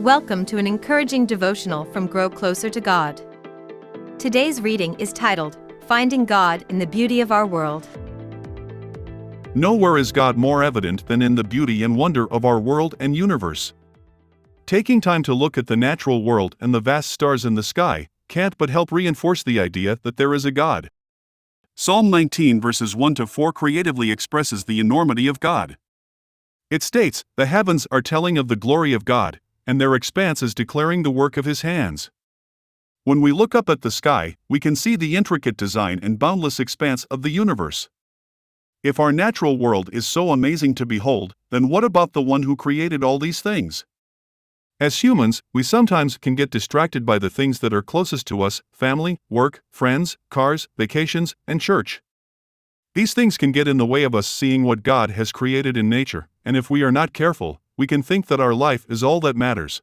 Welcome to an encouraging devotional from Grow Closer to God. Today's reading is titled, Finding God in the Beauty of Our World. Nowhere is God more evident than in the beauty and wonder of our world and universe. Taking time to look at the natural world and the vast stars in the sky can't but help reinforce the idea that there is a God. Psalm 19 verses 1 to 4 creatively expresses the enormity of God. It states, The heavens are telling of the glory of God, and their expanse is declaring the work of his hands. When we look up at the sky, we can see the intricate design and boundless expanse of the universe. If our natural world is so amazing to behold, then what about the one who created all these things? As humans, we sometimes can get distracted by the things that are closest to us family, work, friends, cars, vacations, and church. These things can get in the way of us seeing what God has created in nature, and if we are not careful, we can think that our life is all that matters.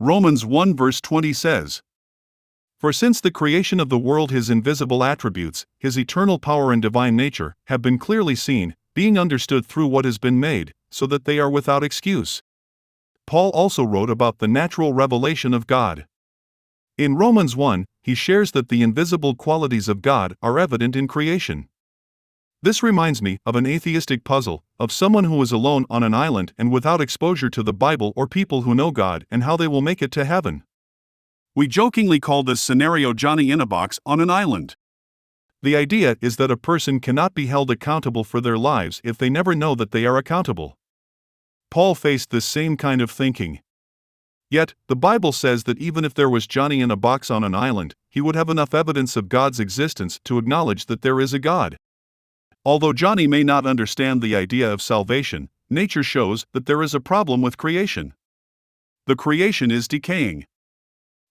Romans 1 verse 20 says, For since the creation of the world his invisible attributes, his eternal power and divine nature, have been clearly seen, being understood through what has been made, so that they are without excuse. Paul also wrote about the natural revelation of God. In Romans 1, he shares that the invisible qualities of God are evident in creation. This reminds me of an atheistic puzzle, of someone who is alone on an island and without exposure to the Bible or people who know God and how they will make it to heaven. We jokingly call this scenario Johnny in a box on an island. The idea is that a person cannot be held accountable for their lives if they never know that they are accountable. Paul faced this same kind of thinking. Yet, the Bible says that even if there was Johnny in a box on an island, he would have enough evidence of God's existence to acknowledge that there is a God. Although Johnny may not understand the idea of salvation, nature shows that there is a problem with creation. The creation is decaying.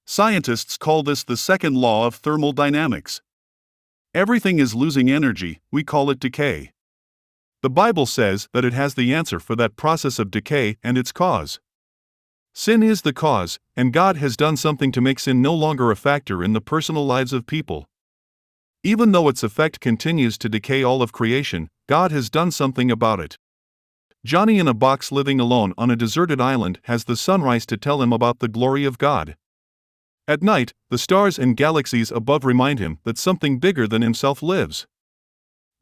Scientists call this the second law of thermodynamics. Everything is losing energy, we call it decay. The Bible says that it has the answer for that process of decay and its cause. Sin is the cause, and God has done something to make sin no longer a factor in the personal lives of people. Even though its effect continues to decay all of creation, God has done something about it. Johnny in a box living alone on a deserted island has the sunrise to tell him about the glory of God. At night, the stars and galaxies above remind him that something bigger than himself lives.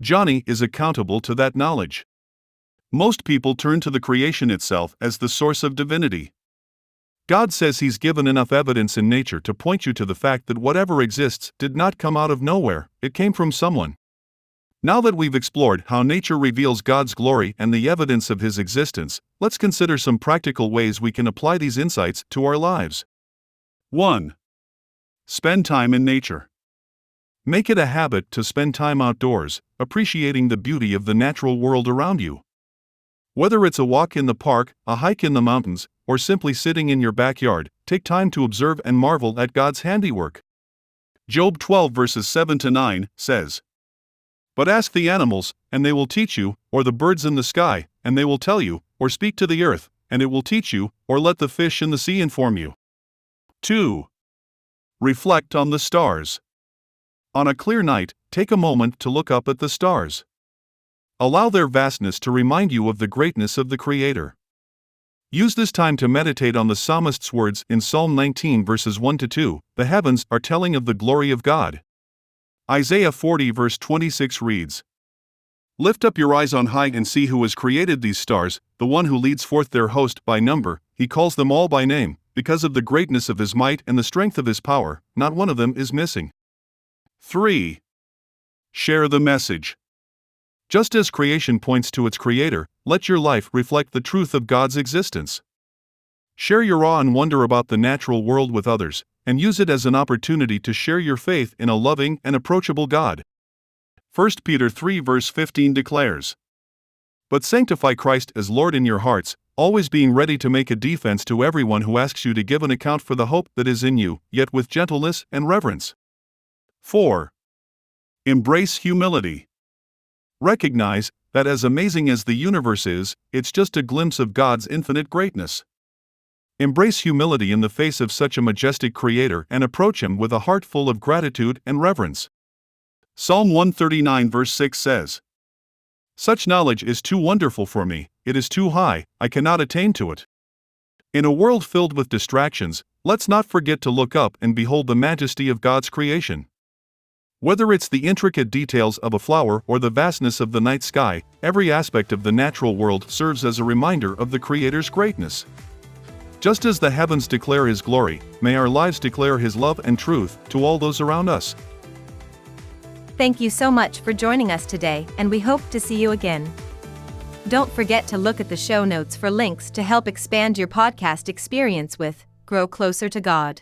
Johnny is accountable to that knowledge. Most people turn to the creation itself as the source of divinity. God says He's given enough evidence in nature to point you to the fact that whatever exists did not come out of nowhere, it came from someone. Now that we've explored how nature reveals God's glory and the evidence of His existence, let's consider some practical ways we can apply these insights to our lives. 1. Spend time in nature. Make it a habit to spend time outdoors, appreciating the beauty of the natural world around you. Whether it's a walk in the park, a hike in the mountains, or simply sitting in your backyard, take time to observe and marvel at God's handiwork. Job 12 verses 7 to 9 says, But ask the animals, and they will teach you, or the birds in the sky, and they will tell you, or speak to the earth, and it will teach you, or let the fish in the sea inform you. 2. Reflect on the stars. On a clear night, take a moment to look up at the stars. Allow their vastness to remind you of the greatness of the Creator. Use this time to meditate on the psalmist's words in Psalm 19 verses 1 to 2 The heavens are telling of the glory of God. Isaiah 40 verse 26 reads Lift up your eyes on high and see who has created these stars, the one who leads forth their host by number, he calls them all by name, because of the greatness of his might and the strength of his power, not one of them is missing. 3. Share the message. Just as creation points to its creator, let your life reflect the truth of God's existence. Share your awe and wonder about the natural world with others, and use it as an opportunity to share your faith in a loving and approachable God. 1 Peter 3 verse 15 declares, But sanctify Christ as Lord in your hearts, always being ready to make a defense to everyone who asks you to give an account for the hope that is in you, yet with gentleness and reverence. 4. Embrace humility. Recognize that as amazing as the universe is, it's just a glimpse of God's infinite greatness. Embrace humility in the face of such a majestic Creator and approach Him with a heart full of gratitude and reverence. Psalm 139, verse 6 says, Such knowledge is too wonderful for me, it is too high, I cannot attain to it. In a world filled with distractions, let's not forget to look up and behold the majesty of God's creation. Whether it's the intricate details of a flower or the vastness of the night sky, every aspect of the natural world serves as a reminder of the Creator's greatness. Just as the heavens declare His glory, may our lives declare His love and truth to all those around us. Thank you so much for joining us today, and we hope to see you again. Don't forget to look at the show notes for links to help expand your podcast experience with Grow Closer to God.